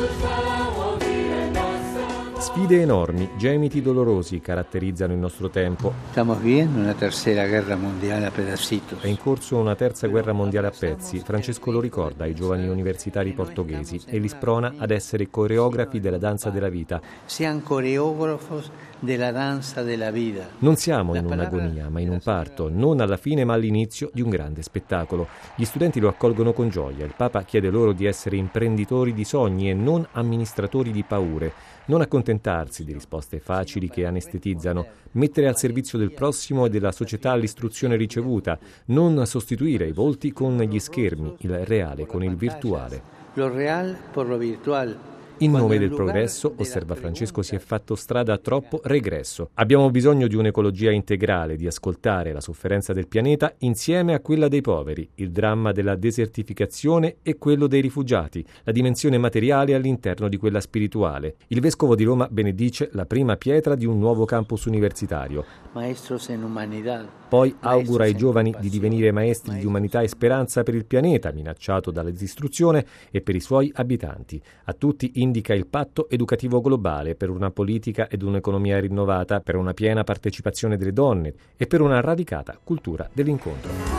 Alpha. Sfide enormi, gemiti dolorosi caratterizzano il nostro tempo. Stiamo vivendo una terza guerra mondiale a pedacitos. È in corso una terza guerra mondiale a pezzi. Francesco lo ricorda ai giovani universitari portoghesi e li sprona ad essere coreografi della danza della vita. Siamo coreografi della danza della vita. Non siamo in un'agonia, ma in un parto, non alla fine ma all'inizio di un grande spettacolo. Gli studenti lo accolgono con gioia. Il Papa chiede loro di essere imprenditori di sogni e non amministratori di paure. Non accontentarsi di risposte facili che anestetizzano, mettere al servizio del prossimo e della società l'istruzione ricevuta, non sostituire i volti con gli schermi, il reale con il virtuale. Lo real por lo virtual. In nome del progresso, osserva Francesco, si è fatto strada troppo regresso. Abbiamo bisogno di un'ecologia integrale, di ascoltare la sofferenza del pianeta insieme a quella dei poveri, il dramma della desertificazione e quello dei rifugiati, la dimensione materiale all'interno di quella spirituale. Il vescovo di Roma benedice la prima pietra di un nuovo campus universitario. Maestros en humanidad. Poi augura ai giovani di divenire maestri di umanità e speranza per il pianeta minacciato dalla distruzione e per i suoi abitanti. A tutti indica il patto educativo globale per una politica ed un'economia rinnovata, per una piena partecipazione delle donne e per una radicata cultura dell'incontro.